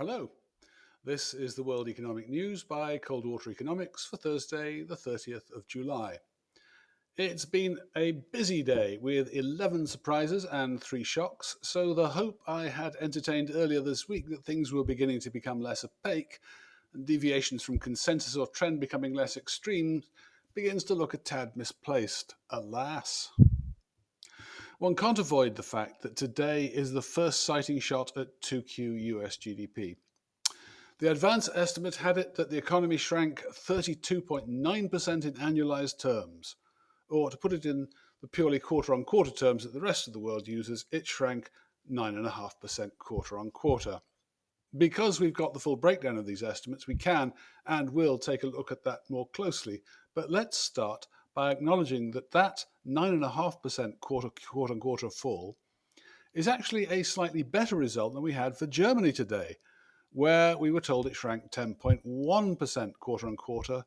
Hello. This is the World Economic News by Coldwater Economics for Thursday, the 30th of July. It's been a busy day with 11 surprises and three shocks, so the hope I had entertained earlier this week that things were beginning to become less opaque and deviations from consensus or trend becoming less extreme begins to look a tad misplaced, alas. One can't avoid the fact that today is the first sighting shot at 2Q US GDP. The advance estimate had it that the economy shrank 32.9% in annualized terms, or to put it in the purely quarter on quarter terms that the rest of the world uses, it shrank 9.5% quarter on quarter. Because we've got the full breakdown of these estimates, we can and will take a look at that more closely. But let's start by acknowledging that that 9.5% quarter, quarter on quarter fall is actually a slightly better result than we had for Germany today, where we were told it shrank 10.1% quarter on quarter,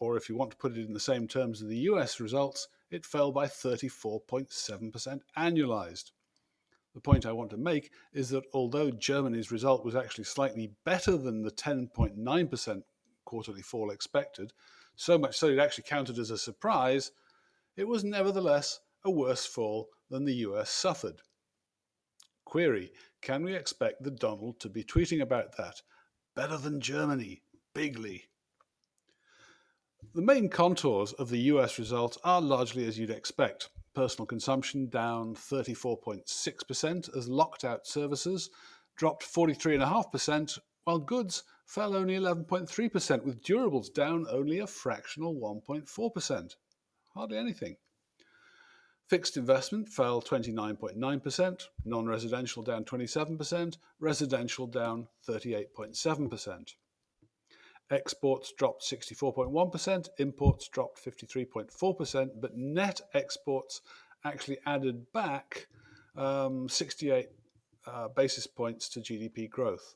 or if you want to put it in the same terms as the US results, it fell by 34.7% annualized. The point I want to make is that although Germany's result was actually slightly better than the 10.9% quarterly fall expected, so much so it actually counted as a surprise, it was nevertheless a worse fall than the US suffered. Query Can we expect the Donald to be tweeting about that? Better than Germany, bigly. The main contours of the US results are largely as you'd expect. Personal consumption down 34.6% as locked out services dropped 43.5%, while goods fell only 11.3%, with durables down only a fractional 1.4%. Hardly anything. Fixed investment fell 29.9%, non residential down 27%, residential down 38.7%. Exports dropped 64.1%, imports dropped 53.4%, but net exports actually added back um, 68 uh, basis points to GDP growth.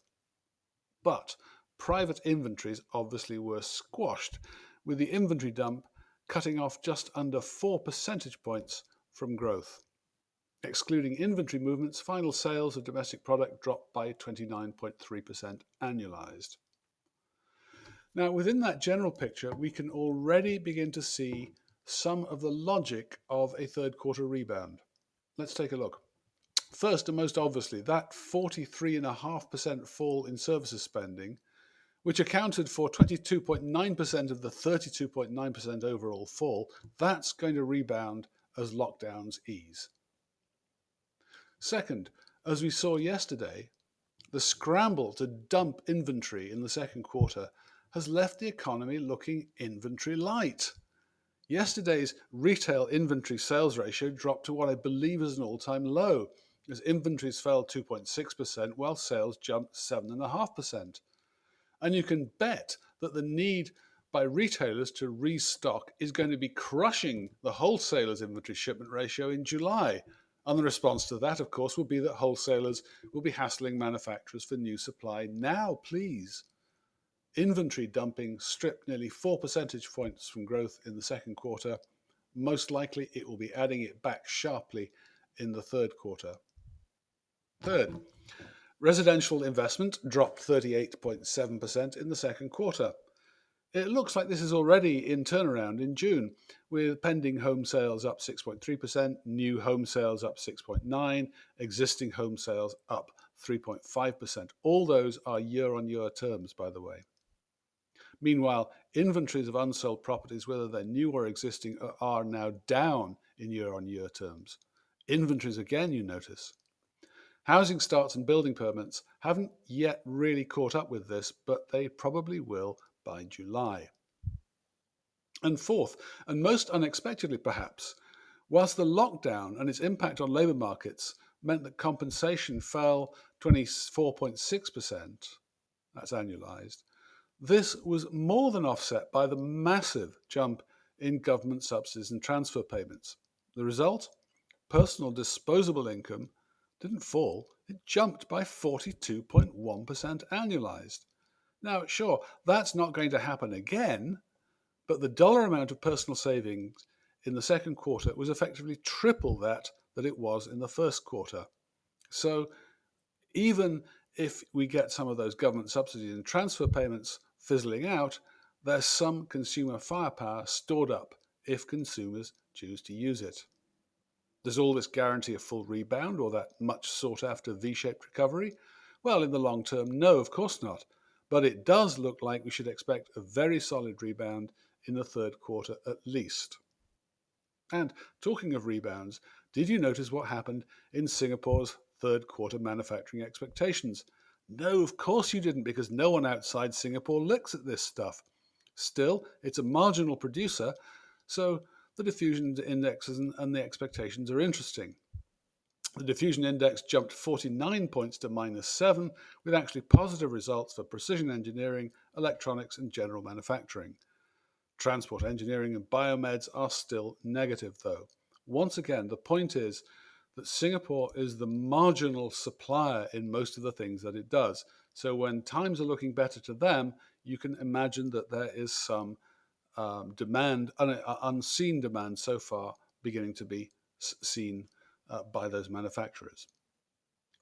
But private inventories obviously were squashed, with the inventory dump cutting off just under 4 percentage points from growth. Excluding inventory movements, final sales of domestic product dropped by 29.3% annualized. Now, within that general picture, we can already begin to see some of the logic of a third quarter rebound. Let's take a look. First, and most obviously, that 43.5% fall in services spending which accounted for 22.9% of the 32.9% overall fall, that's going to rebound as lockdowns ease. Second, as we saw yesterday, the scramble to dump inventory in the second quarter has left the economy looking inventory light. Yesterday's retail inventory sales ratio dropped to what I believe is an all time low, as inventories fell 2.6% while sales jumped 7.5%. And you can bet that the need by retailers to restock is going to be crushing the wholesalers' inventory shipment ratio in July. And the response to that, of course, will be that wholesalers will be hassling manufacturers for new supply now, please. Inventory dumping stripped nearly 4 percentage points from growth in the second quarter. Most likely, it will be adding it back sharply in the third quarter. Third, Residential investment dropped 38.7% in the second quarter. It looks like this is already in turnaround in June, with pending home sales up 6.3%, new home sales up 6.9%, existing home sales up 3.5%. All those are year-on-year terms, by the way. Meanwhile, inventories of unsold properties, whether they're new or existing, are now down in year-on-year terms. Inventories again, you notice, Housing starts and building permits haven't yet really caught up with this, but they probably will by July. And fourth, and most unexpectedly perhaps, whilst the lockdown and its impact on labour markets meant that compensation fell 24.6%, that's annualised, this was more than offset by the massive jump in government subsidies and transfer payments. The result? Personal disposable income didn't fall, it jumped by 42.1% annualized. Now, sure, that's not going to happen again, but the dollar amount of personal savings in the second quarter was effectively triple that that it was in the first quarter. So even if we get some of those government subsidies and transfer payments fizzling out, there's some consumer firepower stored up if consumers choose to use it. Does all this guarantee a full rebound or that much sought after V shaped recovery? Well, in the long term, no, of course not. But it does look like we should expect a very solid rebound in the third quarter at least. And talking of rebounds, did you notice what happened in Singapore's third quarter manufacturing expectations? No, of course you didn't, because no one outside Singapore looks at this stuff. Still, it's a marginal producer, so the diffusion indexes and the expectations are interesting. The diffusion index jumped 49 points to minus 7, with actually positive results for precision engineering, electronics, and general manufacturing. Transport engineering and biomeds are still negative, though. Once again, the point is that Singapore is the marginal supplier in most of the things that it does. So when times are looking better to them, you can imagine that there is some um, demand, un- uh, unseen demand so far, beginning to be seen uh, by those manufacturers.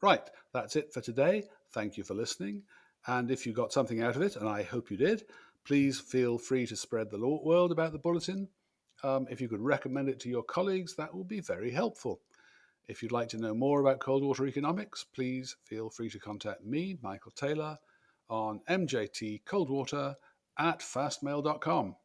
Right, that's it for today. Thank you for listening. And if you got something out of it, and I hope you did, please feel free to spread the word about the bulletin. Um, if you could recommend it to your colleagues, that will be very helpful. If you'd like to know more about cold water economics, please feel free to contact me, Michael Taylor, on mjtcoldwater at fastmail.com.